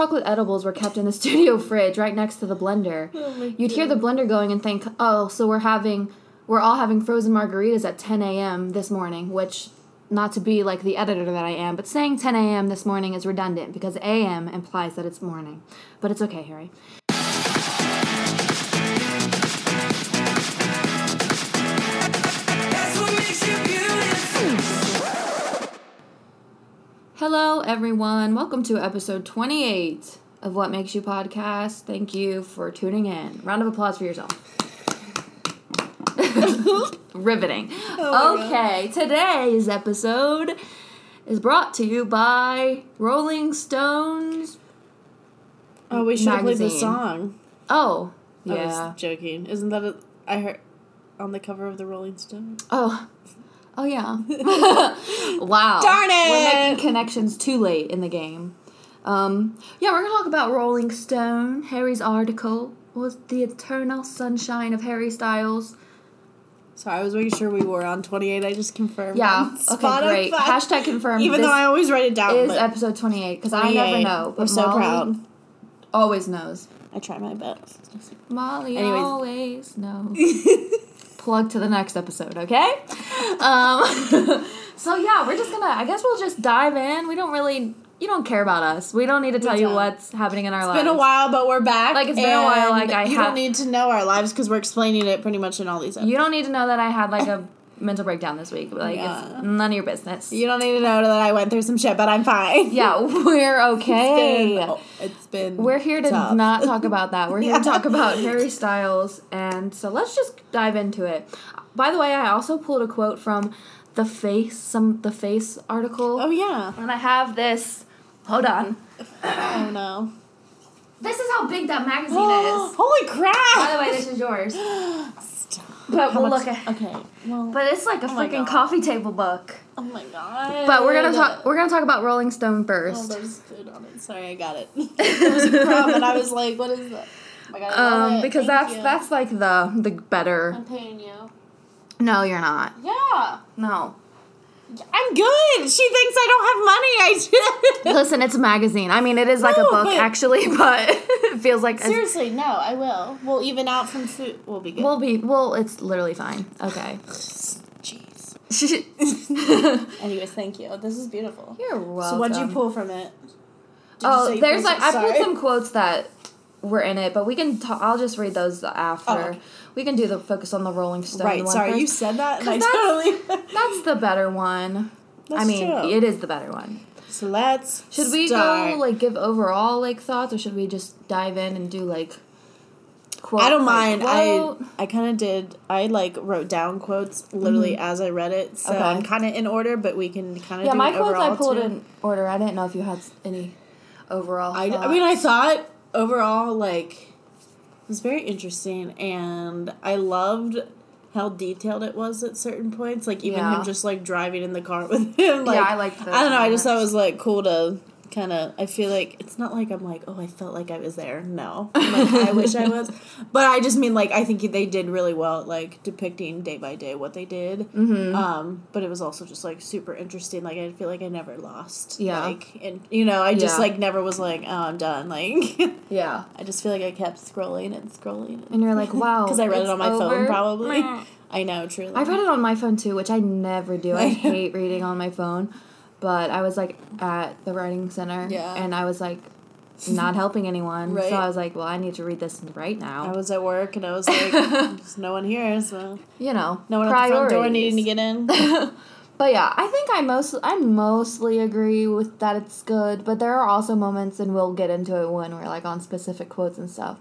chocolate edibles were kept in the studio fridge right next to the blender. Oh You'd hear the blender going and think, "Oh, so we're having we're all having frozen margaritas at 10 a.m. this morning," which not to be like the editor that I am, but saying 10 a.m. this morning is redundant because a.m. implies that it's morning. But it's okay, Harry. Hello, everyone. Welcome to episode 28 of What Makes You Podcast. Thank you for tuning in. Round of applause for yourself. Riveting. Oh okay, today's episode is brought to you by Rolling Stones. Oh, we should have played the Magazine. song. Oh, I yeah. was joking. Isn't that a, I heard on the cover of the Rolling Stone? Oh. Oh yeah. wow. Darn it. We're making connections too late in the game. Um, yeah, we're gonna talk about Rolling Stone. Harry's article was the eternal sunshine of Harry Styles. So I was making sure we were on 28. I just confirmed. Yeah. Okay, great. Hashtag confirmed. Even though I always write it down. is episode twenty eight because I never know. But We're so Molly proud. Always knows. I try my best. Molly Anyways. always knows. plug to the next episode, okay? Um, so yeah, we're just gonna. I guess we'll just dive in. We don't really. You don't care about us. We don't need to tell you what's happening in our It's lives. been a while, but we're back. Like, it's been a while, and like, I you have- don't need to know our lives because we're explaining it pretty much in all these episodes. You don't need to know that I had like a mental breakdown this week. Like Yeah. it's none of your business. You don't need to know that I went through some shit, but I'm fine. yeah, we're okay. It's been, it's been We're here to tough. not talk about that. We're here to talk about Harry Styles, and so let's just dive into it. By the way, I also pulled a quote from the Face, some the Face article, Oh yeah. and I have this. Hold on. Oh no. This is how big that magazine is. Holy crap! By the way, this is yours. But How we'll much- look at. Okay. Well. But it's like a Oh freaking coffee table book. oh my god. But we're gonna talk. We're gonna talk about Rolling Stone Oh, first. there's food on it. Sorry, I got it. it was a crumb, and I was like, "What is that?" Oh my God, I love Um, because Thank that's you. that's like the the better. I'm paying you. No, you're not. Yeah, No. I'm good. She thinks I don't have money. I. Listen, it's a magazine. I mean, it is like a book but- actually, but it feels like a, Seriously, no, I will. We'll even out from food. We'll be good. we'll be well. It's literally fine. Okay. Jeez. Anyways, thank you. This is beautiful. You're welcome. So, what'd you pull from it? Did Oh, there's like I pulled some quotes that were in it, but we can. ta- I'll just read those after. Oh, okay. We can do the focus on the Rolling Stone. Right. one Sorry, first. you said that, and I that's- totally. That's the better one. I mean, true. it is the better one. So let's. Should we start. go like give overall like thoughts, or should we just dive in and do like? Quote, I don't mind. quote? I I kind of did. I like wrote down quotes literally as I read it, so Mm-hmm. Okay. I'm kind of in order. But we can kind of Yeah, my quotes I pulled too. in order. I didn't know if you had any overall. I, I mean, I thought overall like was very interesting, and I loved how detailed it was at certain points. Like even Yeah. him just like driving in the car with him. Like, Yeah, I like. I don't know. I just thought it was like cool to kind of. I feel like it's not like I'm like oh I felt like I was there. No, like, I wish I was, but I just mean like I think they did really well at like depicting day by day what they did. Mm-hmm. Um, but it was also just like super interesting. Like I feel like I never lost. Yeah. Like and you know I just Yeah. like never was like oh I'm done. Like Yeah, I just feel like I kept scrolling and scrolling. and you're like, wow, Because I read it on my over. phone probably. I know truly. I read it on my phone too, which I never do. I hate reading on my phone. But I was like at the writing center, Yeah. and I was like not helping anyone. Right. So I was like, well, I need to read this right now. I was at work and I was like, there's no one here, so you know, no one at the front door needing to get in. But yeah, I think I most I mostly agree with that it's good, but there are also moments and we'll get into it when we're like on specific quotes and stuff.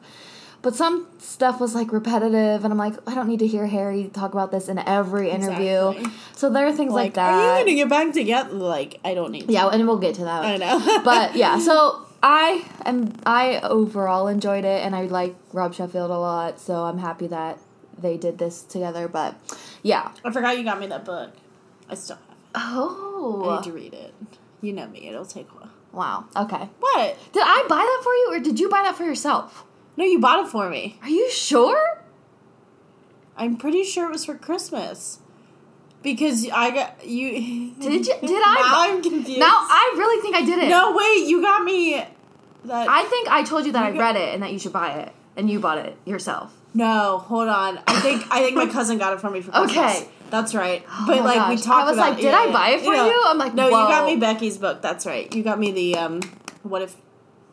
But some stuff was like repetitive and I'm like, I don't need to hear Harry talk about this in every interview. Exactly. So there are things like, like, that. are you gonna get back together? Like, I don't need. To. yeah, and we'll get to that. I know. but yeah, so I am I overall enjoyed it and I like Rob Sheffield a lot, so I'm happy that they did this together. But yeah. I forgot you got me that book. I still have. it. Oh, I need to read it. You know me; it'll take a while. wow. Okay. What? Did I buy that for you or did you buy that for yourself? No, you bought it for me. Are you sure? I'm pretty sure it was for Christmas. Because I got you. Did you- did I Now I'm confused. Now I really think I did it. No, wait. You got me. That I think I told you that I You read it and that you should buy it, and you bought it yourself. no, hold on. I think I think my cousin got it for me for Christmas. Okay. That's right. Oh but like we gosh. talked I was about like, did I buy it for you? I'm like, No, you got me Becky's book. That's right. You got me the um what if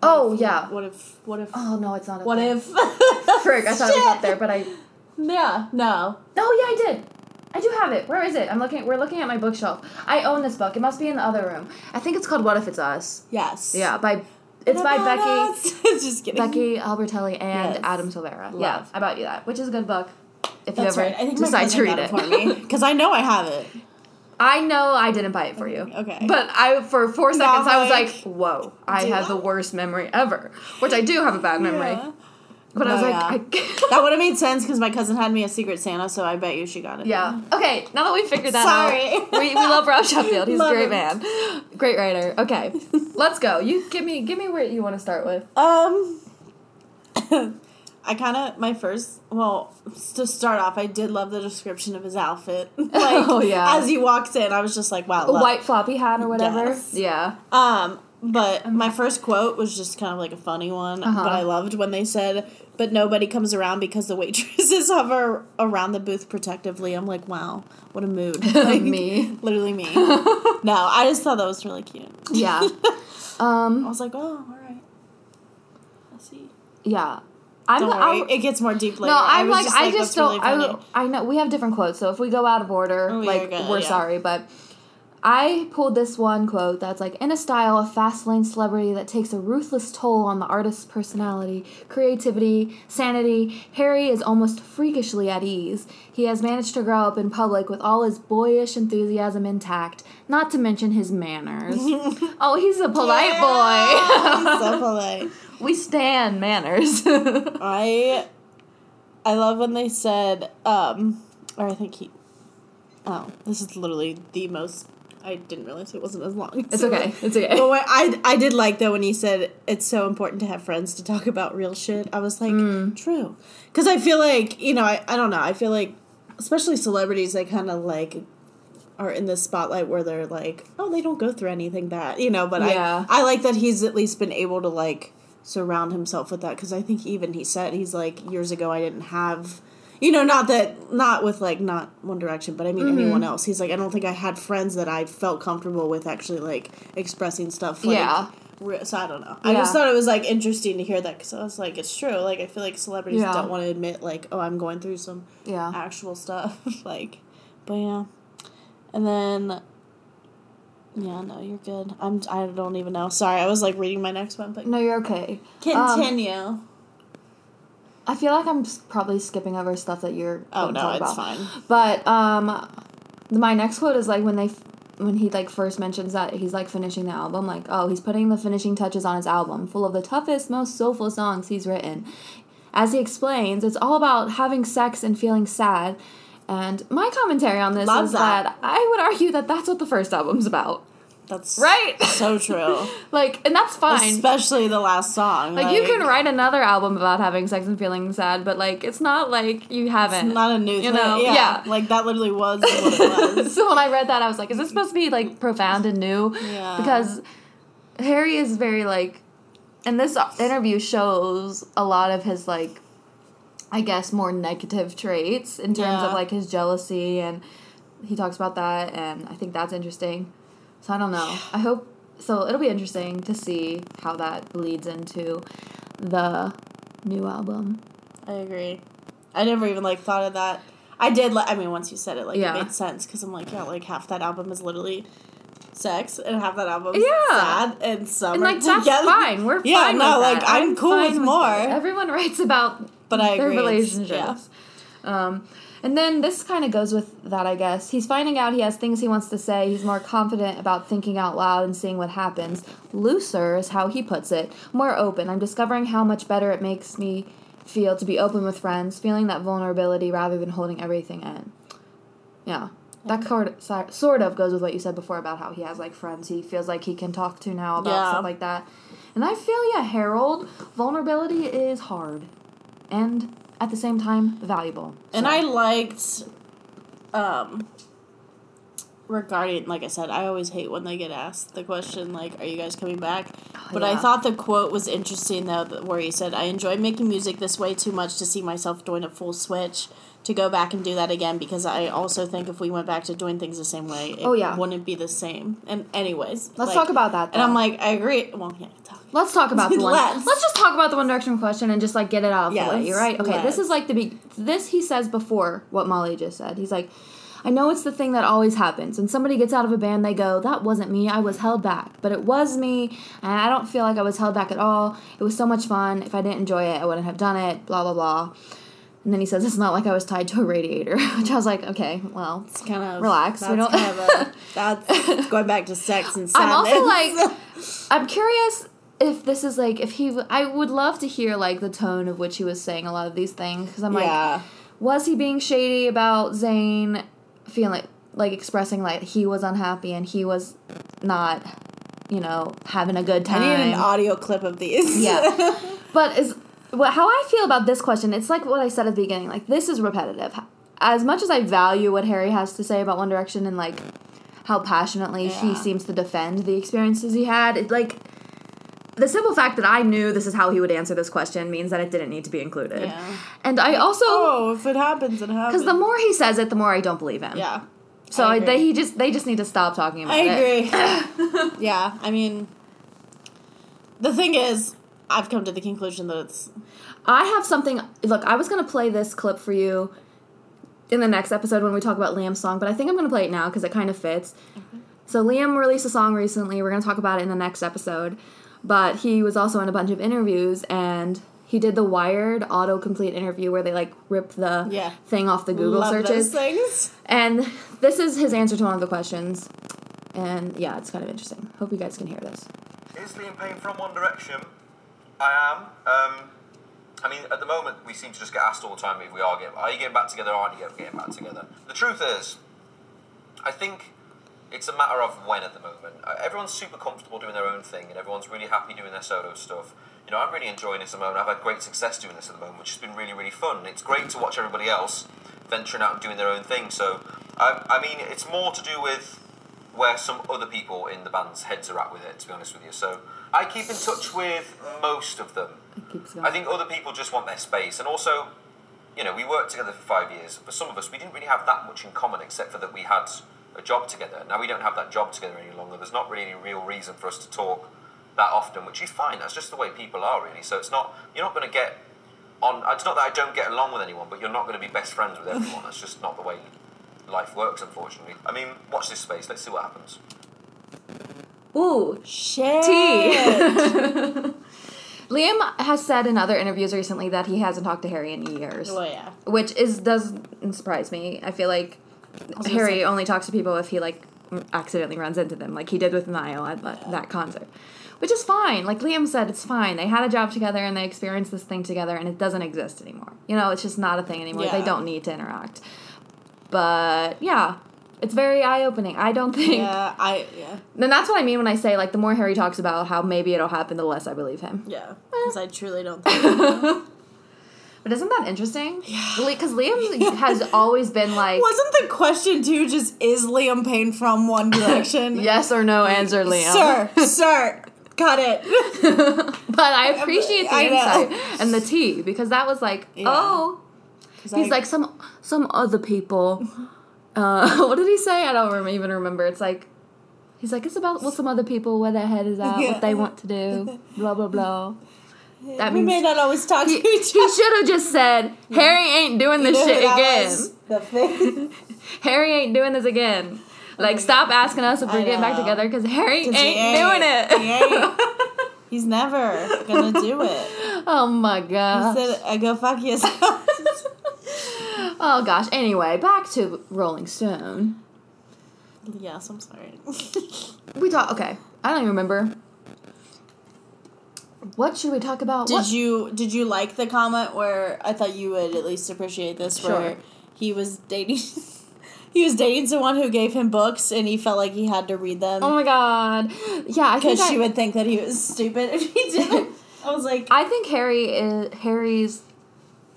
Oh if- yeah. What if what if Oh no, it's not. Up what there. if Frick, I thought it was up there, but I. Yeah, no. Oh yeah, I did. I do have it. Where is it? I'm looking. We're looking at my bookshelf. I own this book. It must be in the other room. I think it's called What If It's Us. Yes. Yeah, by. It's by Becky. It's just kidding. Becky Albertalli and Yes. Adam Silvera. Yeah, I bought you that, which is a good book. If That's you ever right. I think my decide to read it. it for me because I know I have it. I know I didn't buy it for you. Okay. But I for four seconds I was like- "Whoa! I have the worst memory ever," which I do have a bad memory. Yeah. But I was like, yeah. I, That would have made sense because my cousin had me a Secret Santa, so I bet you she got it. yeah. Okay, now that we figured that Sorry. out, we, we love Rob Sheffield. He's Love a great him. man, great writer. Okay, let's go. You give me give me where you want to start with. Um, I kind of my first well to start off, I did love the description of his outfit. like, Oh, yeah. as he walks in, I was just like, wow, A love. white floppy hat or whatever. Yes. Yeah. Um, but my first quote was just kind of like a funny one, Uh-huh. but I loved when they said, "But nobody comes around because the waitresses hover around the booth protectively." I'm like, wow, what a mood. Like, Me. literally me. no, I just thought that was really cute. Yeah. Um I was like, oh, all right. I see. Yeah. I'm. Don't I'm- it gets more deep later. No, I'm was like, I "That's just don't. really funny." I I know we have different quotes, so if we go out of order, Oh, like good, we're yeah. sorry, but I pulled this one quote that's like in a style of fast lane celebrity that takes a ruthless toll on the artist's personality, creativity, sanity. Harry is almost freakishly at ease. He has managed to grow up in public with all his boyish enthusiasm intact, not to mention his manners. oh, he's a polite Yeah, boy. so polite. We stand manners. I I love when they said, um, or I think he. Oh, this is literally the most. I didn't realize it wasn't as long. it's okay. It's okay. But I I did like though when he said it's so important to have friends to talk about real shit. I was like, Mm. true, because I feel like you know I I don't know I feel like especially celebrities they kind of like are in this spotlight where they're like oh they don't go through anything bad you know but Yeah. I I like that he's at least been able to like surround himself with that because I think even he said he's like years ago I didn't have. You know, not that, not with like, not One Direction, but I mean Mm-hmm. anyone else. He's like, I don't think I had friends that I felt comfortable with actually like expressing stuff. Like, Yeah. So I don't know. I just thought it was like interesting to hear that because I was like, it's true. Like I feel like celebrities Yeah. don't want to admit like, oh, I'm going through some yeah. actual stuff. like, but yeah, and then. Yeah, no, you're good. I'm. I don't even know. Sorry, I was like reading my next one, but No, you're okay. Um, continue. I feel like I'm s- probably skipping over stuff that you're. oh gonna no, talk it's about. fine. But um, my next quote is like when they, f- when he like first mentions that he's like finishing the album, like oh he's putting the finishing touches on his album, full of the toughest, most soulful songs he's written. As he explains, it's all about having sex and feeling sad. And my commentary on this Love is that. that I would argue that that's what the first album's about, That's right? So true. like, and that's fine. Especially the last song. Like, you can write another album about having sex and feeling sad, but like it's not like you haven't. It's not a new you thing. know, yeah. yeah. Like that literally was what it was. so when I read that, I was like, is this supposed to be like profound and new? Yeah. Because Harry is very like, and this interview shows a lot of his like, I guess more negative traits in terms Yeah. of like his jealousy, and he talks about that, and I think that's interesting. So I don't know. I hope so. It'll be interesting to see how that leads into the new album. I agree. I never even like thought of that. I did. Like, I mean, once you said it, like Yeah. it made sense because I'm like, yeah, like half that album is literally sex, and have that album Yeah. sad and summer And like that's together. fine. We're Yeah, fine. no, with like, that. I'm cool with more. that. Everyone writes about But I their agree, relationships. Um, and then this kind of goes with that, I guess. He's finding out he has things he wants to say. He's more confident about thinking out loud and seeing what happens. Looser is how he puts it. More open. I'm discovering how much better it makes me feel to be open with friends, feeling that vulnerability rather than holding everything in. Yeah. That sort of, sort of goes with what you said before about how he has like friends he feels like he can talk to now about Yeah. stuff like that. And I feel yeah, Harold, vulnerability is hard and at the same time valuable. And I liked, um, regarding like I said, I always hate when they get asked the question like, "Are you guys coming back?" Oh, but I thought the quote was interesting though, where he said, "I enjoy making music this way too much to see myself doing a full switch." To go back and do that again because I also think if we went back to doing things the same way, it Oh, yeah. wouldn't be the same. And anyways, Let's like- talk about that. And I'm like, I agree. Well, yeah, talk. Let's talk about the one. Let's. Let's. just talk about the One Direction question and just like get it out of Yes, the way. You're right. Okay, this let's. is like the big. This he says before what Molly just said. He's like, I know it's the thing that always happens. When somebody gets out of a band, they go, "That wasn't me. I was held back." But it was me, and I don't feel like I was held back at all. It was so much fun. If I didn't enjoy it, I wouldn't have done it. Blah blah blah. And then he says it's not like I was tied to a radiator, which I was like, okay, well, It's kind of Relax, we don't- kind of a that's going back to sex and sadness. I'm also like, I'm curious if this is like if he. I would love to hear like the tone of which he was saying a lot of these things because I'm like, was he being shady about Zayn feeling like, like expressing like he was unhappy and he was not, you know, having a good time. I need an audio clip of these. Yeah. but is well, how I feel about this question, it's like what I said at the beginning. Like this is repetitive. As much as I value what Harry has to say about One Direction and like how passionately he seems to defend the experiences he had, it like the simple fact that I knew this is how he would answer this question means that it didn't need to be included. Yeah. And I also oh, if it happens, it happens. because the more he says it, the more I don't believe him. yeah, So I I they he just they just need to stop talking about I it. I agree. yeah, I mean, the thing is, I've come to the conclusion that it's I have something. Look, I was gonna play this clip for you in the next episode when we talk about Liam's song, but I think I'm gonna play it now because it kind of fits. Okay. So Liam released a song recently. We're gonna talk about it in the next episode. But he was also in a bunch of interviews and he did the Wired autocomplete interview where they like rip the Yeah. thing off the Google love searches. those things. And this is his answer to one of the questions. And yeah, it's kind of interesting. Hope you guys can hear this. Is Liam Payne from One Direction? I am. Um, I mean, at the moment, we seem to just get asked all the time if we are getting. Are you getting back together? Or aren't you getting back together? The truth is, I think it's a matter of when at the moment. Uh, Everyone's super comfortable doing their own thing, and everyone's really happy doing their solo stuff. You know, I'm really enjoying this at the moment. I've had great success doing this at the moment, which has been really, really fun. It's great to watch everybody else venturing out and doing their own thing. So, um, I mean, it's more to do with where some other people in the band's heads are at with it, to be honest with you. So I keep in touch with most of them. It keeps going. I think other people just want their space. And also, you know, we worked together for five years. For some of us, we didn't really have that much in common except for that we had a job together. Now we don't have that job together any longer. There's not really any real reason for us to talk that often, which is fine. That's just the way people are, really. So it's not, you're not going to get on, it's not that I don't get along with anyone, but you're not going to be best friends with everyone. That's just not the way life works, unfortunately. I mean, watch this space. Let's see what happens. Ooh, Shit. Liam has said in other interviews recently that he hasn't talked to Harry in years, Well, yeah. which is doesn't surprise me. I feel like Harry only talks to people if he like accidentally runs into them, like he did with Niall at that, that concert, which is fine. Like Liam said, it's fine. They had a job together and they experienced this thing together, and it doesn't exist anymore. You know, it's just not a thing anymore. They don't need to interact. But yeah, it's very eye opening. I don't think. Yeah, I yeah And that's what I mean when I say like the more Harry talks about how maybe it'll happen, the less I believe him. yeah eh. because I truly don't think. But isn't that interesting? Yeah. Because Liam has always been like Wasn't the question too just is Liam Payne from One Direction? yes or no answer, Liam. Sir, sir, Got it. But I appreciate the I insight and the tea because that was like, Yeah. oh, he's I- like some some other people. Uh, what did he say? I don't even remember. It's like. He's like, it's about what some other people, where their head is at, Yeah. what they want to do, blah, blah, blah. That we means may not always talk he, to each other. he should have just said, Harry ain't doing this You know shit again. was? The thing. Harry ain't doing this again. Like, stop asking us if we're getting back together because Harry ain't, he doing it. He ain't. He's never gonna do it. oh my god. He said, "I go fuck yourself." Oh gosh. Anyway, back to Rolling Stone. yes, I'm sorry. We talk. Okay, I don't even remember. What should we talk about? Did What- you did you like the comment where I thought you would at least appreciate this Sure. where he was dating he was dating someone who gave him books and he felt like he had to read them Oh my god. Yeah, I think because I, she would think that he was stupid if he didn't. I was like, I think Harry is Harry's.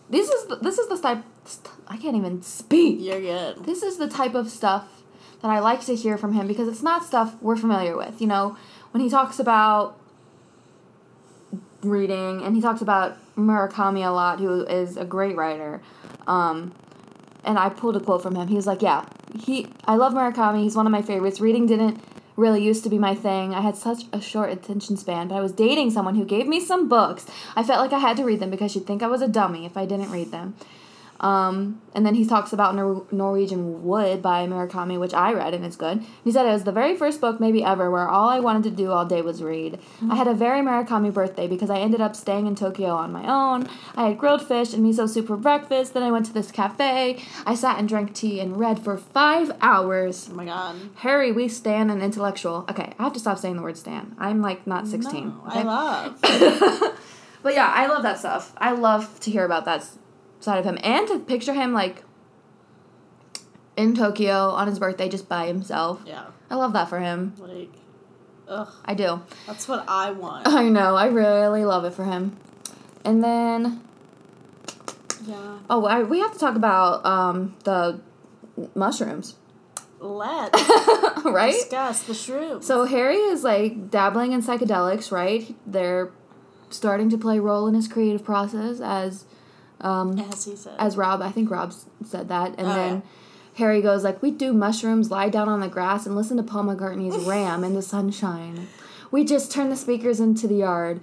This is the, this is the type. I can't even speak. "You're good." This is the type of stuff that I like to hear from him because it's not stuff we're familiar with. You know, when he talks about reading and he talks about Murakami a lot, who is a great writer. Um, and I pulled a quote from him. He was like, "Yeah, he I love Murakami. He's one of my favorites. Reading didn't really used to be my thing. I had such a short attention span, but I was dating someone who gave me some books. I felt like I had to read them because she'd think I was a dummy if I didn't read them. Um, and then he talks about Nor- Norwegian Wood by Murakami, which I read and it's good. He said it was the very first book, maybe ever, where all I wanted to do all day was read. I had a very Murakami birthday because I ended up staying in Tokyo on my own. I had grilled fish and miso soup for breakfast. Then I went to this cafe. I sat and drank tea and read for five hours. Oh my god. Harry, we stand an intellectual. Okay, I have to stop saying the word stan. I'm like not 16. No, okay? I love. But yeah, I love that stuff. I love to hear about that side of him and to picture him like in Tokyo on his birthday just by himself. Yeah. I love that for him. Like, ugh. I do. That's what I want. I know. I really love it for him. And then Yeah. oh, I, we have to talk about um the mushrooms, Let's right? discuss the shrooms. So Harry is like dabbling in psychedelics, right? They're starting to play a role in his creative process as um as he said. as Rob, I think Rob said that, and Oh, then yeah. Harry goes like, "We do mushrooms, lie down on the grass, and listen to Paul McCartney's Ram in the sunshine. We just turn the speakers into the yard."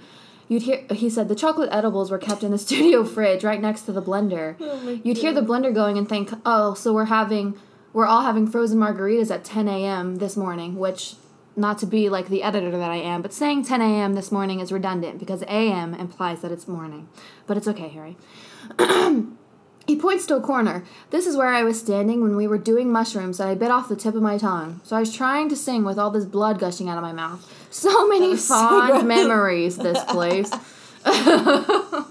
You'd hear. He said the chocolate edibles were kept in the studio fridge right next to the blender. Oh You'd hear the blender going and think, "Oh, so we're having, we're all having frozen margaritas at 10 a.m. this morning." Which, not to be like the editor that I am, but saying 10 a.m. this morning is redundant because a.m. implies that it's morning. But it's okay, Harry. He points to a corner. This is where I was standing when we were doing mushrooms and I bit off the tip of my tongue. So I was trying to sing with all this blood gushing out of my mouth. So many was so fond memories, this place. oh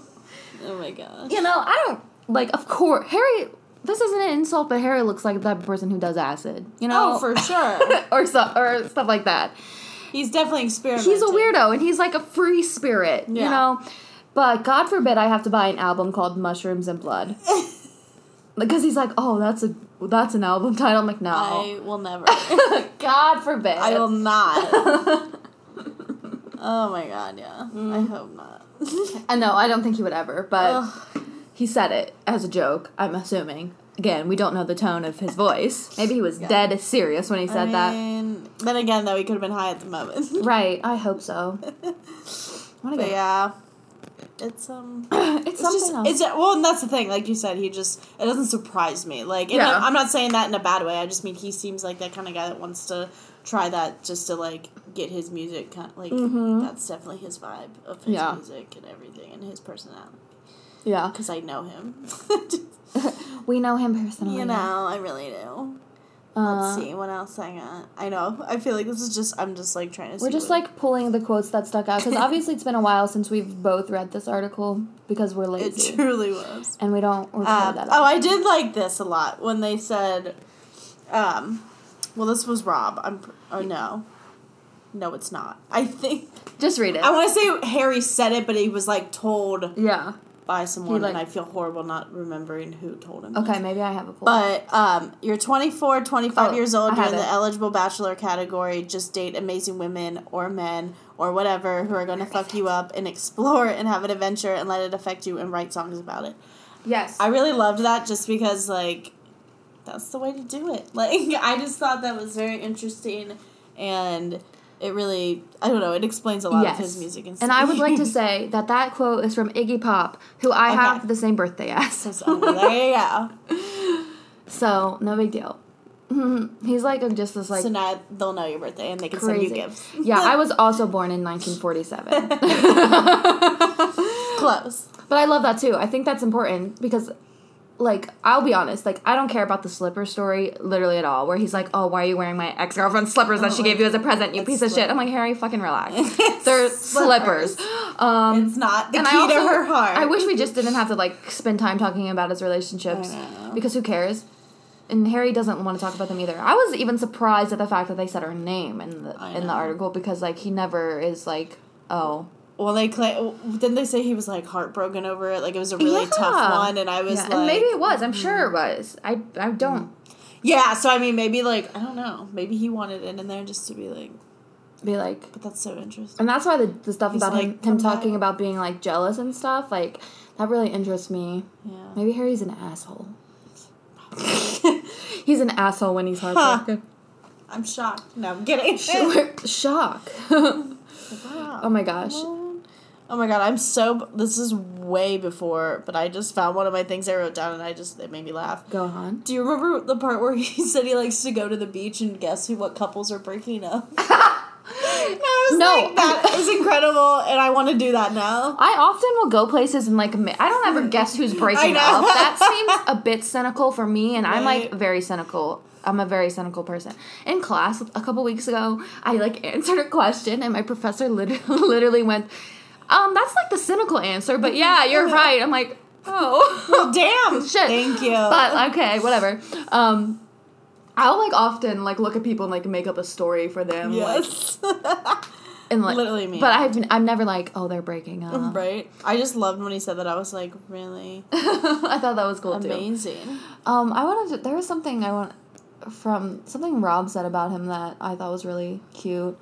my gosh. you know, I don't, like, of course, Harry, this isn't an insult, but Harry looks like the type of person who does acid. You know? Oh, for sure. or, so, or stuff like that. He's definitely experimenting. He's a weirdo and he's like a free spirit, you know? But God forbid I have to buy an album called Mushrooms and Blood. Because he's like, oh, that's a that's an album title. I'm like, no. I will never. God forbid. I will not. oh my god, yeah. I mm. hope not. I know. I don't think he would ever, but Ugh. he said it as a joke. I'm assuming. Again, we don't know the tone of his voice. Maybe he was dead serious when he said I that. then again, though, he could have been high at the moment. Right. I hope so. Wanna but get- yeah, it's um, it's it's something just else. it's well, and that's the thing. Like you said, he just it doesn't surprise me. Like, Yeah. I'm, I'm not saying that in a bad way. I just mean he seems like that kind of guy that wants to try that just to like get his music kind of, like that's definitely his vibe of his Mm-hmm. Yeah. music and everything and his personality yeah. because I know him. We know him personally. you know, I really do. Uh, Let's see what else I got. I know. I feel like this is just. I'm just like trying to. We're just like pulling the quotes that stuck out because obviously it's been a while since we've both read this article because we're lazy. It truly was. and we don't record Um, that. oh. I did like this a lot when they said, um, well, this was Rob. I'm. Oh no, no, it's not. I think Just read it. I want to say Harry said it, but he was like told yeah. By someone, like- and I feel horrible not remembering who told him. Okay, maybe I have a pull. But um, you're 24, 25 Oh, years old. You're in the it. eligible bachelor category. Just date amazing women or men or whatever who are going to fuck you up and explore and have an adventure and let it affect you and write songs about it. yes. I really loved that just because like that's the way to do it. Like I just thought that was very interesting and it really I don't know, it explains a lot yes. of his music and stuff. and I would like to say that that quote is from Iggy Pop, who I Okay. have the same birthday as. so there you go. So no big deal. He's like just this like so now they'll know your birthday and they can send you gifts. yeah, I was also born in 1947. Close. But I love that too. I think that's important because, like, I'll be honest, like, I don't care about the slipper story literally at all. Where he's like, "Oh, why are you wearing my ex girlfriend's slippers that Oh she my gave you as a present? You piece of shit." I'm like, Harry, fucking relax. They're slippers. slippers. Um, It's not the and key I also, to her heart. I wish we just didn't have to like spend time talking about his relationships because who cares? And Harry doesn't want to talk about them either. I was even surprised at the fact that they said her name in the in the article because like he never is like, oh, Well, they claim. Didn't they say he was like heartbroken over it? Like it was a really tough one, and I was Yeah, like, and maybe it was. I'm sure it mm-hmm. was. I I don't. Mm-hmm. Yeah, so I mean, maybe like I don't know, maybe he wanted it in there just to be like, Be like, but that's so interesting. and that's why the, the stuff He's about him, like, him "Come back." talking about being like jealous and stuff, like that really interests me. Yeah. Maybe Harry's an asshole. He's an asshole when he's Huh. heartbroken. I'm shocked. No, I'm kidding. Shock. Wow. oh my gosh. Oh my god, I'm so. This is way before, but I just found one of my things I wrote down and I just. It made me laugh. Go on. Do you remember the part where he said he likes to go to the beach and guess who what couples are breaking up? I was No. like, that is incredible, and I want to do that now. I often will go places and like I don't ever guess who's breaking know. up. That seems a bit cynical for me, and I'm like very cynical. I'm a very cynical person. In class a couple weeks ago, I like answered a question, and my professor lit- literally went, "Um, that's like the cynical answer, but yeah, you're right." I'm like, "Oh, Damn. shit." Thank you. But okay, whatever. Um, I'll like often like look at people and like make up a story for them. Like, yes. and like Literally me. But I've been, I'm never like, oh, they're breaking up. right. I just loved when he said that. I was like, really I thought that was cool too. amazing. Um, I wanted to. There was something I want from something Rob said about him that I thought was really cute.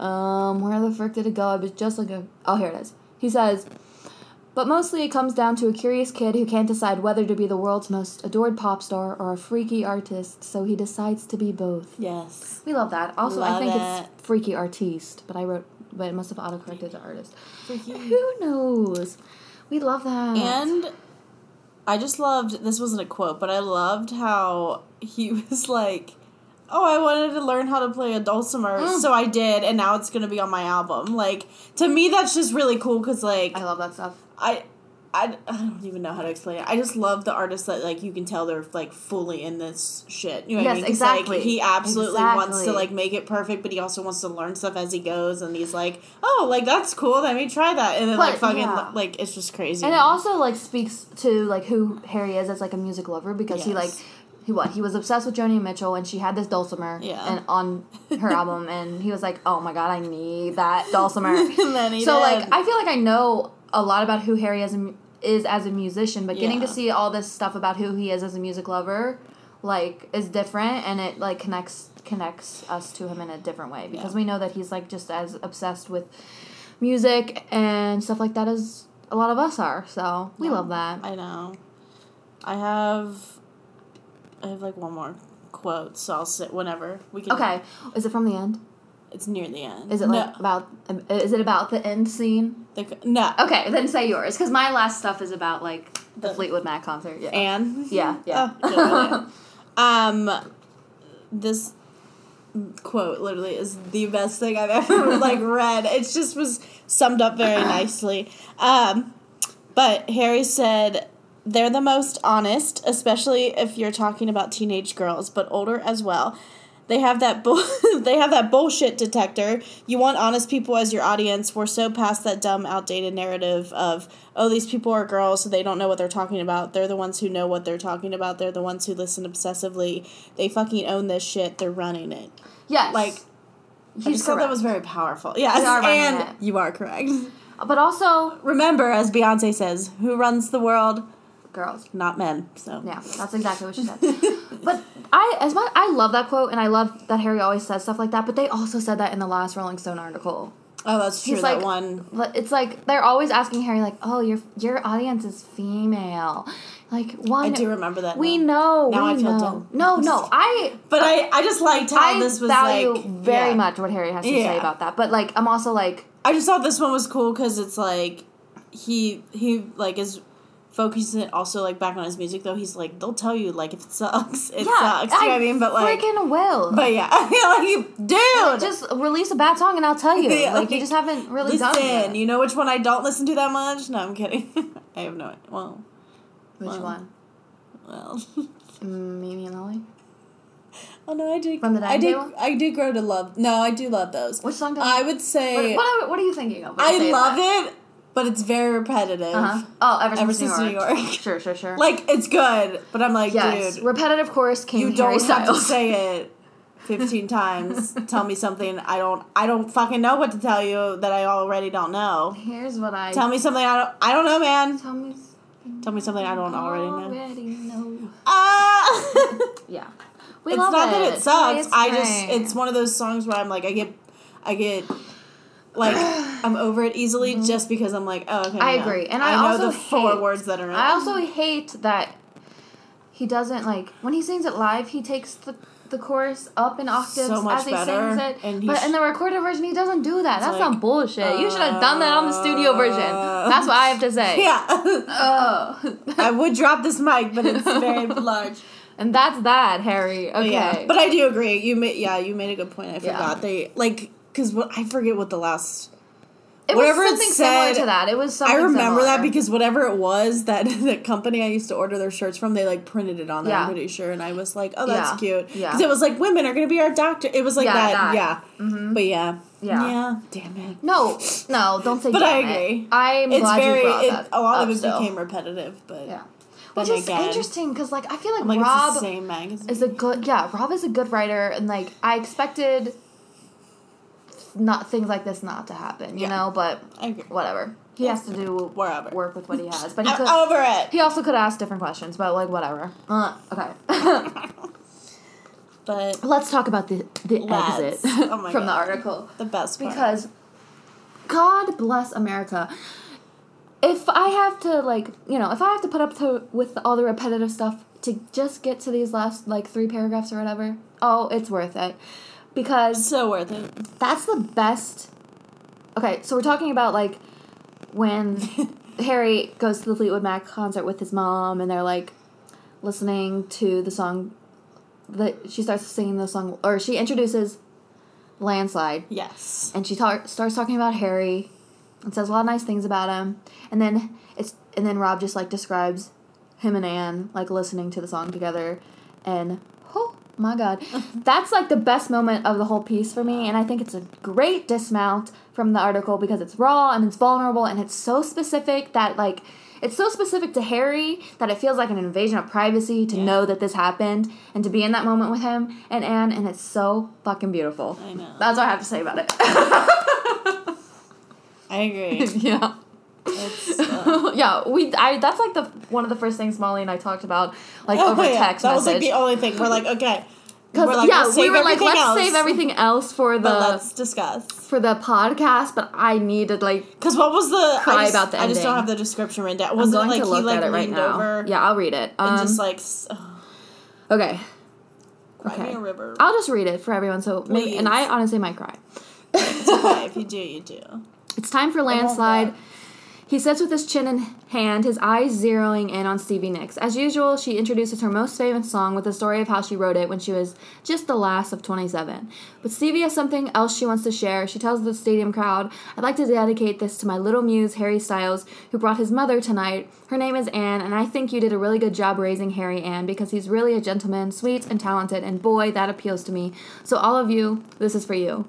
Um, where the frick did it go? I was just like a. Oh, here it is. He says, but mostly it comes down to a curious kid who can't decide whether to be the world's most adored pop star or a freaky artist, so he decides to be both. Yes. We love that. Also, I think it. it's freaky artiste, but I wrote, but it must have autocorrected to artist. Freaky. Who knows? We love that. And I just loved this wasn't a quote, but I loved how he was like, "Oh, I wanted to learn how to play a dulcimer, Mm. so I did, and now it's gonna be on my album." Like to me, that's just really cool because like I love that stuff. I. I, I don't even know how to explain it. I just love the artists that like you can tell they're like fully in this shit. You know what Yes, I mean? exactly. Like, he absolutely wants to like make it perfect, but he also wants to learn stuff as he goes. And he's like, "Oh, like that's cool. Let me try that." And then like fucking yeah. like it's just crazy. And it also like speaks to like who Harry is as like a music lover because he like Yes. He what he was obsessed with Joni Mitchell and she had this dulcimer Yeah. and on her album and he was like oh my god I need that dulcimer And then he so did. like I feel like I know a lot about who Harry is, is as a musician but getting to see all this stuff about who he is as a music lover like is different and it like connects connects us to him in a different way because Yeah. we know that he's like just as obsessed with music and stuff like that as a lot of us are so we Yeah. love that I know. I have. I have like one more quote, so I'll sit whenever we can. okay is it from the end It's near the end. is it like about um, is it about the end scene no? The, no. okay then say yours because my last stuff is about like the The- fleetwood mac concert yeah And yeah yeah Oh, um, this quote literally is the best thing I've ever like read. It just was summed up very nicely. Um, but Harry said they're the most honest, especially if you're talking about teenage girls, but older as well. They have that bull- they have that bullshit detector. You want honest people as your audience. We're so past that dumb, outdated narrative of oh these people are girls, so they don't know what they're talking about. They're the ones who know what they're talking about. They're the ones who listen obsessively. They fucking own this shit. They're running it. yes Like you thought that was very powerful. Yes, They are running and it. you are correct. but also Remember, as Beyonce says, who runs the world? Girls Not men. So Yeah, that's exactly what she said. but I, as much I love that quote, and I love that Harry always says stuff like that. But they also said that in the last Rolling Stone article. Oh, that's true. He's that like- one. It's like they're always asking Harry, like, "Oh, your your audience is female." Like one, I do remember that. we now. know. Now we I feel know. dumb. No, no, I. But I, I just liked how I this was value like very yeah. much what Harry has to say about that. But like, I'm also like, I just thought this one was cool because it's like he he like is focusing it also like back on his music though. He's like they'll tell you like if it sucks, it yeah, sucks. You know what I mean? But like, freaking will. but yeah, I feel like dude, just release a bad song and I'll tell you. Yeah, like, you just haven't really done it. You know which one I don't listen to that much? No, I'm kidding. I have no idea. Well, Which well. one? well. Mimi and Lily. Oh no, I do. From the I do. I do grow to love. No, I do love those. Which song? do I would say What, what, are, what are you thinking of? I love that? it, but it's very repetitive. Uh-huh. Oh, ever since, Ever New, York. New York. Sure, sure, sure. Like it's good, but I'm like, yes, dude, repetitive chorus King you Harry don't have to say it fifteen times. Tell me something I don't. I don't fucking know what to tell you that I already don't know. Here's what I Tell me something I don't. I don't know, man. Tell me. Tell me something I don't already know. Already know. Ah. Yeah. We it's love not that it sucks. I just it's one of those songs where I'm like I get I get like I'm over it easily just because I'm like oh okay. Mm-hmm. I yeah. agree, and I, know also the four words that are. I also hate that he doesn't like when he sings it live. He takes the the chorus up in octaves So as he better, sings it, and but in the recorded version, he doesn't do that. That's like, some bullshit. you should have done that on the studio version. uh, That's what I have to say. yeah. Oh. I would drop this mic, but it's very large. and that's that, Harry. But Okay. yeah, but I do agree. You made yeah, you made a good point. I Yeah. forgot they like because what I forget what the last. it whatever it was something similar said, to that. It was something I remember that because whatever it was that the company I used to order their shirts from, they like printed it on there. Yeah. I'm pretty sure, and I was like, oh, that's Yeah. cute. Yeah. Because it was like women are gonna be our doctor. It was like Yeah, that. that. Yeah. Mhm. But yeah. Yeah. Yeah. Damn it. No, no, don't say But I damn it. agree. I'm It's glad very. you brought It, that a lot of it still. became repetitive, but Yeah. Which is again, interesting because, like, I feel like, like Rob it's the same magazine. is a good, yeah, Rob is a good writer, and like, I expected not things like this not to happen, you Yeah. know, but whatever. He has to do Wherever. work with what he has, but he I'm could. over it. He also could ask different questions, but like whatever. Uh, okay, But let's talk about the the Let's. exit Oh from the article. the best part. because God bless America. If I have to like, you know, if I have to put up to with all the repetitive stuff to just get to these last like three paragraphs or whatever, oh, it's worth it. Because so worth it. that's the best. Okay, so we're talking about like when Harry goes to the Fleetwood Mac concert with his mom and they're like listening to the song that she starts singing the song or she introduces Landslide Yes. and she ta- starts talking about Harry and says a lot of nice things about him and then it's and then Rob just like describes him and Anne like listening to the song together and my god that's like the best moment of the whole piece for me and I think it's a great dismount from the article because it's raw and it's vulnerable and it's so specific that like it's so specific to Harry that it feels like an invasion of privacy to Yeah. know that this happened and to be in that moment with him and Anne and it's so fucking beautiful. I know. That's what I have to say about it. I agree. yeah. Uh, yeah, we I that's like the one of the first things Molly and I talked about like oh, over yeah, text That was like the only thing. We're like, okay. We're like, yeah, let's we were like let's else, save everything else for the But let's discuss. for the podcast, but I needed like Because what was the? Cry I just, about the I just don't have the description written down. I'm Was it going like to look he like at it right now. Yeah, I'll read it. Um, and just like s- oh, okay. Okay. a river? I'll just read it for everyone so maybe and I honestly might cry. It's okay if you do, you do. It's time for landslide. He sits with his chin in hand, his eyes zeroing in on Stevie Nicks. As usual, she introduces her most famous song with the story of how she wrote it when she was just the last of 27. But Stevie has something else she wants to share. She tells the stadium crowd, I'd like to dedicate this to my little muse, Harry Styles, who brought his mother tonight. Her name is Anne, and I think you did a really good job raising Harry Anne because he's really a gentleman, sweet and talented, and boy, that appeals to me. So, all of you, this is for you.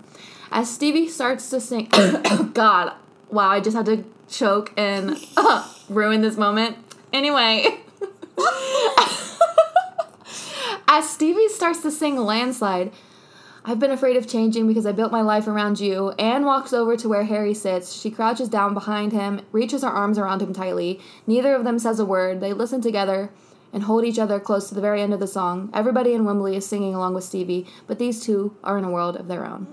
As Stevie starts to sing, God, wow, I just had to choke and uh, ruin this moment. Anyway, as Stevie starts to sing Landslide, I've been afraid of changing because I built my life around you. Anne walks over to where Harry sits. She crouches down behind him, reaches her arms around him tightly. Neither of them says a word. They listen together and hold each other close to the very end of the song. Everybody in Wembley is singing along with Stevie, but these two are in a world of their own.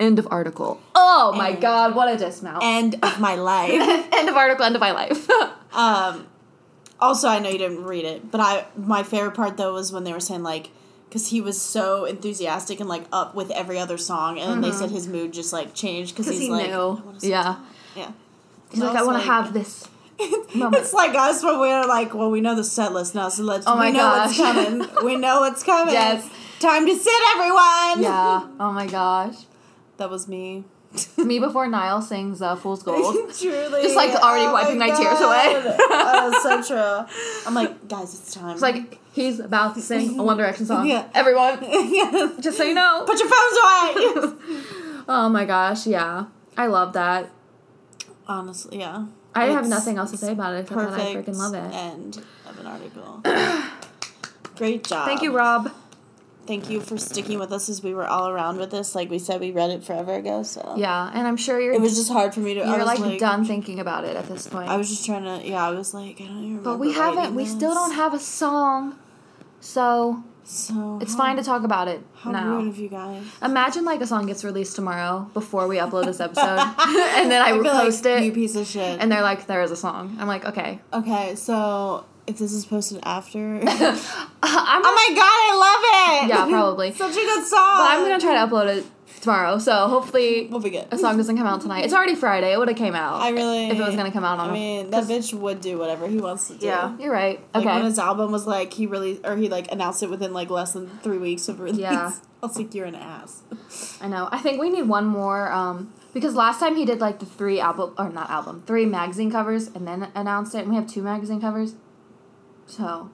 End of article. Oh my End. god, what a dismount. End of my life. end of article, end of my life. Um, also, I know you didn't read it, but I my favorite part though was when they were saying like, because he was so enthusiastic and like up with every other song, and then they said his mood just like changed because he's Mm-hmm. he like, knew. "I wanna sit Yeah. down." yeah. He's like, I I want to like- have this. It's like us when we're like, well, we know the set list now, so let's. Oh my we know what's coming. we know what's coming. Yes. Time to sit, everyone. yeah. Oh my gosh. That was me. Me before Niall sings uh, Fool's Gold. Truly. Just, like, already wiping my tears away. oh, so true. I'm like, guys, it's time. It's like he's about to sing a One Direction song. Yeah. Everyone, just so you know. put your phones away. Oh my gosh, yeah. I love that. Honestly, yeah. I have nothing else to say about it except that I freaking love it. end of an article. Great job. Thank you, Rob. Thank you for sticking with us as we were all around with this. Like we said, we read it forever ago, so Yeah, and I'm sure you're it was just hard for me to. I you're was like, done thinking about it at this point. I was just trying to. Yeah, I was like, I don't even. but we haven't. We still don't have a song, so So It's how- fine to talk about it How now. rude of you guys. Imagine like a song gets released tomorrow before we upload this episode, and then I, feel post like You piece of shit. and they're like, "There is a song." I'm like, "Okay." okay, so if this is posted after, oh my god, I love it. Yeah, probably. Such a good song. But I'm gonna try to upload it tomorrow, so hopefully We'll be good. a song doesn't come out tonight. It's already Friday. It would have came out. I really. if it was gonna come out on. I mean, that bitch would do whatever he wants to do. yeah, you're right. Like Okay. when his album was like he really or he like announced it within like less than three weeks of release. Yeah. I was like, you're an ass. I know. I think we need one more um, because last time he did like the three album or not album, three magazine covers and then announced it, and we have two magazine covers. So,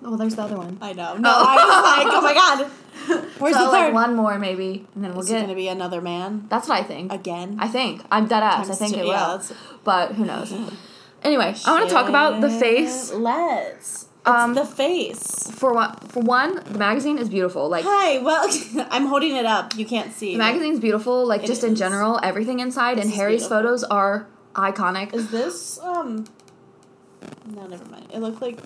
well, there's the other one. I know. No, I was like, oh my god. Where's so the like third? one more maybe, and then we'll Is get. gonna be another man that's what I think. again? I think I'm dead ass. I think two, it yeah, will, that's- but who knows? Anyway, I want to talk about the face. Let's. Um, the face. For one, for one, the magazine is beautiful. Like Hi. Well, I'm holding it up. You can't see. the magazine's beautiful. Like It just in general, everything inside This and Harry's beautiful. photos are iconic. Is this um? No, never mind. It looked like.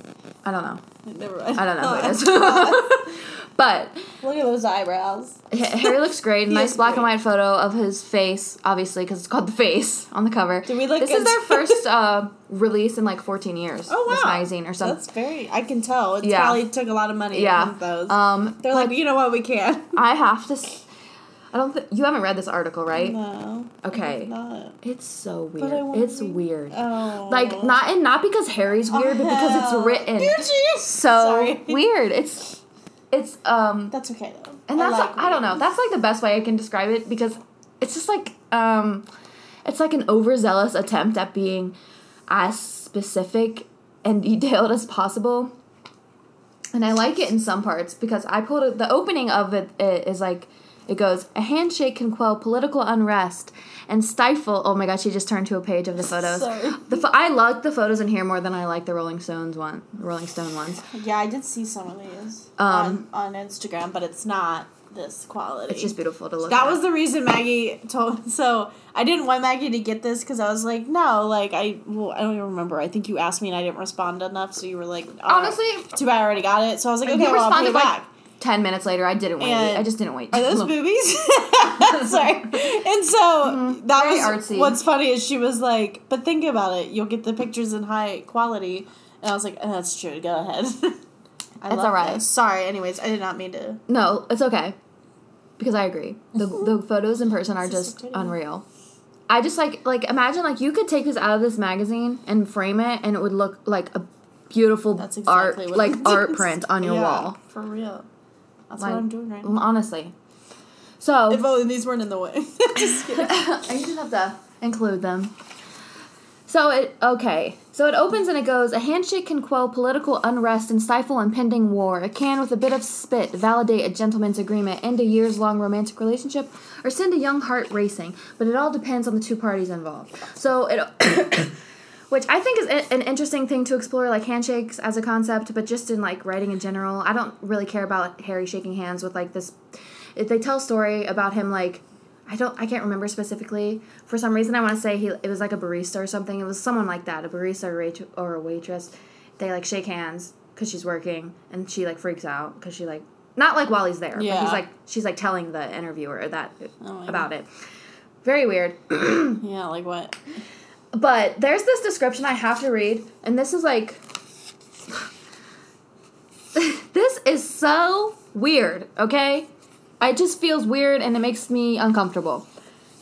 I don't know. Never mind. I don't know who it is. but Look at those eyebrows. Harry looks great. Nice black and white photo of his face, obviously, because it's called the face on the cover. Do we look This is their first uh, release in like 14 years. Oh wow. This magazine or something. That's very. I can tell. It Yeah. probably took a lot of money. yeah. Those. Um, They're like, you know what? We can't. I have to. I don't. Th- you haven't read this article, right? No. Okay. Not. It's so But weird. I It's read- weird. Oh. Like not and not because Harry's weird, but because hell. it's written Gucci. so Sorry. weird. It's it's um That's okay though. and that's like I don't know. That's like the best way I can describe it because it's just like um it's like an overzealous attempt at being as specific and detailed as possible. And I like it in some parts because I pulled it, the opening of it i- is like it goes a handshake can quell political unrest and stifle. Oh my gosh, she just turned to a page of the photos. Sorry. The I like the photos in here more than I like the Rolling Stones one, Rolling Stone ones. Yeah, I did see some of these Um, on, on Instagram, but it's not this quality. It's just beautiful to look. that at. was the reason Maggie told. So I didn't want Maggie to get this because I was like, no, like I, well, I don't even remember. I think you asked me and I didn't respond enough, so you were like, "All right." honestly. too bad I already got it. So I was like, okay, well, I'll put responded it like back. Ten minutes later. I didn't wait. And- I just didn't wait. Are those boobies? Sorry. And so mm-hmm. that Very was artsy. what's funny is she was like, but think about it, you'll get the pictures in high quality. And I was like, oh, that's true. Go ahead. I It's love alright. this. Sorry. Anyways, I did not mean to. No, it's okay. Because I agree. The the photos in person are just so unreal. I just like like imagine like you could take this out of this magazine and frame it and it would look like a beautiful That's art what like art print on your Yeah, wall. For real. That's Like, what I'm doing right now. Honestly. So If only these weren't in the way. Just kidding. I just have to include them. So it okay. So it opens and it goes, a handshake can quell political unrest and stifle impending war. It can, with a bit of spit, validate a gentleman's agreement, end a years long romantic relationship, or send a young heart racing. But it all depends on the two parties involved. So it which I think is a- an interesting thing to explore, like handshakes as a concept, but just in like writing in general. I don't really care about Harry shaking hands with like this. If they tell a story about him, like I don't, I can't remember specifically. For some reason, I want to say he it was like a barista or something. It was someone like that, a barista or, a waitress. They like shake hands because she's working, and she like freaks out because she like not like while he's there, but Yeah. he's like she's like telling the interviewer that Oh about it. Very weird. yeah, like what? But there's this description I have to read, and this is like. this is so weird, okay? It just feels weird and it makes me uncomfortable.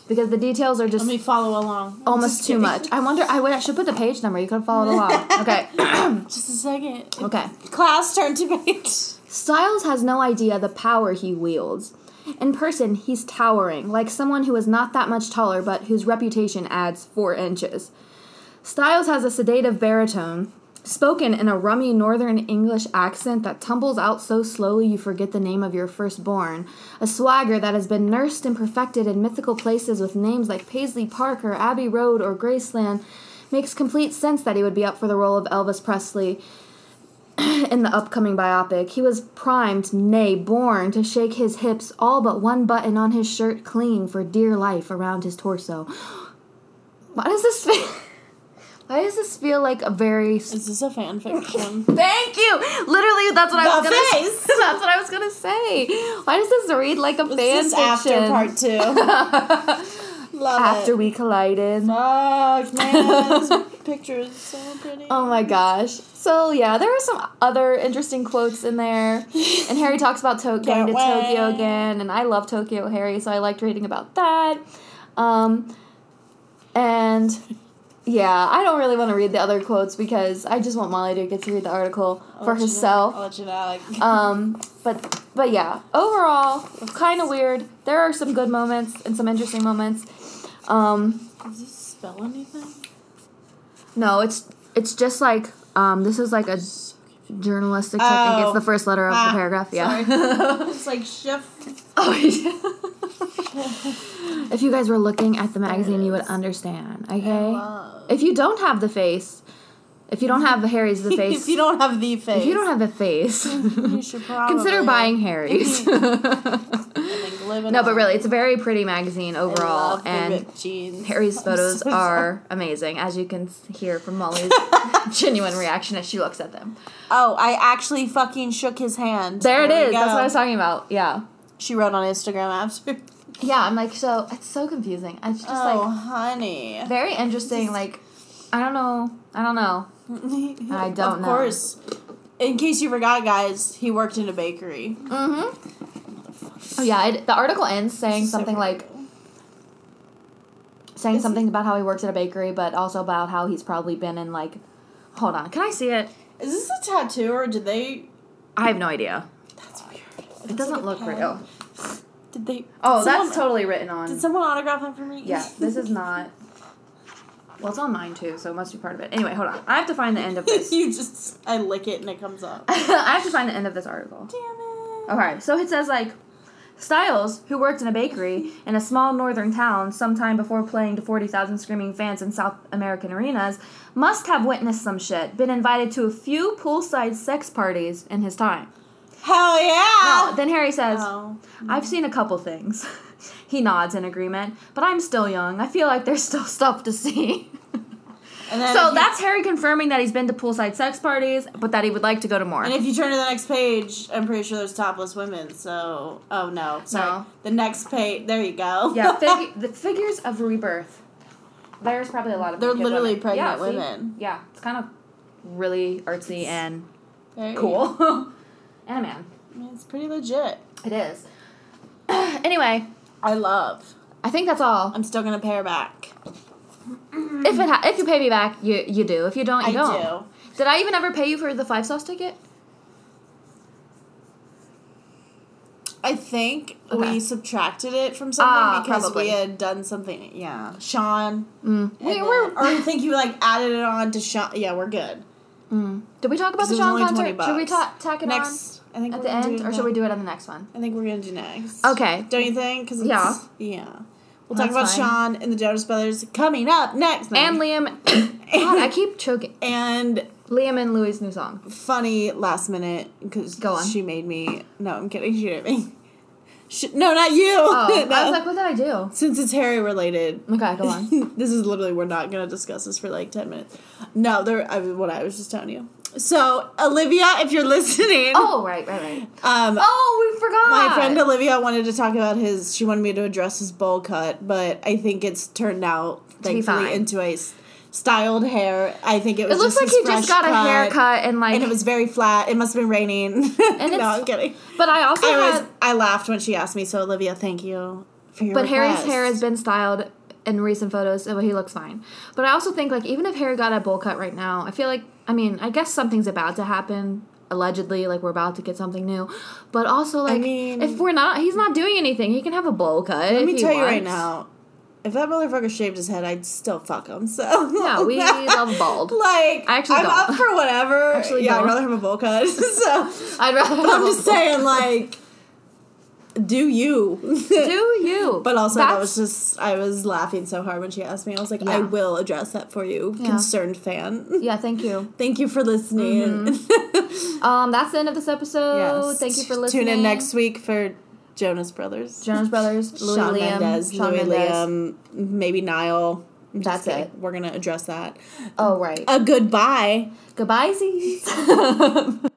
Because the details are just Let me follow along. almost too much. I wonder, I, wait, I should put the page number. You could have followed along. Okay. Just a second. okay. Class, turn to page. Styles has no idea the power he wields. In person, he's towering, like someone who is not that much taller but whose reputation adds four inches. Styles has a sedative baritone, spoken in a rummy northern English accent that tumbles out so slowly you forget the name of your firstborn, a swagger that has been nursed and perfected in mythical places with names like Paisley Park or Abbey Road or Graceland. Makes complete sense that he would be up for the role of Elvis Presley in the upcoming biopic. He was primed, nay, born to shake his hips, all but one button on his shirt clinging for dear life around his torso. Why does this? Fa- Why does this feel like a very Is this a fan fiction? Thank you. Literally, that's what I was The gonna. face. That's what I was gonna say. Why does this read like a fan this after part two. Love After it. we collided. Fuck, man. Picture is so pretty. Oh my gosh. So yeah, there are some other interesting quotes in there. And Harry talks about to- going to Tokyo again, and I love Tokyo Harry, so I liked reading about that. Um, and yeah, I don't really want to read the other quotes because I just want Molly to get to read the article I'll for you know- herself. I'll let you know. Um, but but yeah, overall, kind of weird. There are some good moments and some interesting moments. Um, Does this spell anything? No, it's it's just like um, this is like a journalistic. Oh. It's the first letter of Ah, the paragraph. Yeah. It's like shift. oh, yeah. if you guys were looking at the magazine, you would understand. Okay. If you don't have the face, if you don't have Harry's the face, if you don't have the face, if you don't have the face, you should probably consider buying Harry's. I think living No, but really, it's a very pretty magazine overall, and. Harry's photos so are amazing, as you can hear from Molly's genuine reaction as she looks at them. Oh, I actually fucking shook his hand. There it we is. That's what I was talking about. Yeah, She wrote on Instagram after. yeah. I'm like, so it's so confusing. It's just like oh, like honey. very interesting. Like, I don't know. I don't know. I don't of know. Of course. In case you forgot, guys, he worked in a bakery. Mm-hmm. Oh yeah. It, the article ends saying So something like saying Is something about how he works at a bakery, but also about how he's probably been in like. Hold on. Can I see it? Is this a tattoo or did they? I have no idea. That's weird. It doesn't look real. Did they? Oh, did that's totally written on. Did someone autograph them for me? Yeah, this is not. Well, it's on mine too, so it must be part of it. Anyway, hold on. I have to find the end of this. you just I lick it and it comes up. I have to find the end of this article. Damn it. Okay, so it says like Styles, who worked in a bakery in a small northern town sometime before playing to 40,000 screaming fans in South American arenas, must have witnessed some shit, been invited to a few poolside sex parties in his time. Hell yeah. No, then Harry says, Oh. I've seen a couple things. he nods in agreement, but I'm still young. I feel like there's still stuff to see. And So you- that's Harry confirming that he's been to poolside sex parties, but that he would like to go to more. And if you turn to the next page, I'm pretty sure there's topless women. So, oh no, sorry. No. The next page, there you go. yeah, fig- the figures of rebirth. There's probably a lot of They're literally women. pregnant yeah, see? women. Yeah, it's kind of really artsy and There cool. and a man. I mean, it's pretty legit. It is. anyway, I love. I think that's all. I'm still gonna pay her back. If it ha- if you pay me back, you you do. If you don't, you I don't. do. Did I even ever pay you for the five sauce ticket? I think Okay. we subtracted it from something Ah, because probably. we had done something. Yeah, Shawn. Mm. We, then- we're, or I think you like added it on to Shawn. Yeah, we're good. mm. Did we talk about the Shawn concert? Should we ta- tack it Next, I think at the end, or should we do it on the next one? I think we're gonna do next. Okay. Don't you think? Because Yeah. yeah. We'll talk about fine. Shawn and the Jonas Brothers coming up next. No. And Liam. God, I keep choking. and Liam and Louis' new song. funny last minute because Go on. she made me. No, I'm kidding. She didn't make. She, no, not you. Oh, No. I was like, what did I do? Since it's Harry related, Okay, go on. this is literally we're not gonna discuss this for like ten minutes. No, there. I mean, what I was just telling you. So Olivia, if you're listening, Oh, right, right, right. um, Oh, we forgot. my friend Olivia wanted to talk about his. She wanted me to address his bowl cut, but I think it's turned out thankfully into a s- styled hair. I think it It was. looks just like he just got a cut, haircut and like. and it was very flat. It must have been raining. no, I'm kidding. but I also I had. was. I laughed when she asked me. So Olivia, thank you for your. But Harry's hair has been styled in recent photos, he looks fine. But I also think like even if Harry got a bowl cut right now, I feel like I mean I guess something's about to happen. Allegedly, like we're about to get something new, but also like mean- if we're not, he's not doing anything. He can have a bowl cut. Let me tell you right now. If that motherfucker shaved his head, I'd still fuck him. So Yeah, we love bald. Like I actually I'm don't. up for whatever. Actually yeah, don't. I'd rather have a bowl cut. so I'd rather. but I'm just saying, like, do you? do you? But also, that was just I was laughing so hard when she asked me. I was like, Yeah. I will address that for you, Yeah. concerned fan. yeah. Thank you. Thank you for listening. Um, that's the end of this episode. Yes. Thank you for listening. Tune in next week for Jonas Brothers. Jonas Brothers, Louis Liam, Louis. Liam, maybe Niall. I'm That's it. We're gonna address that. Oh right. A goodbye. Goodbye.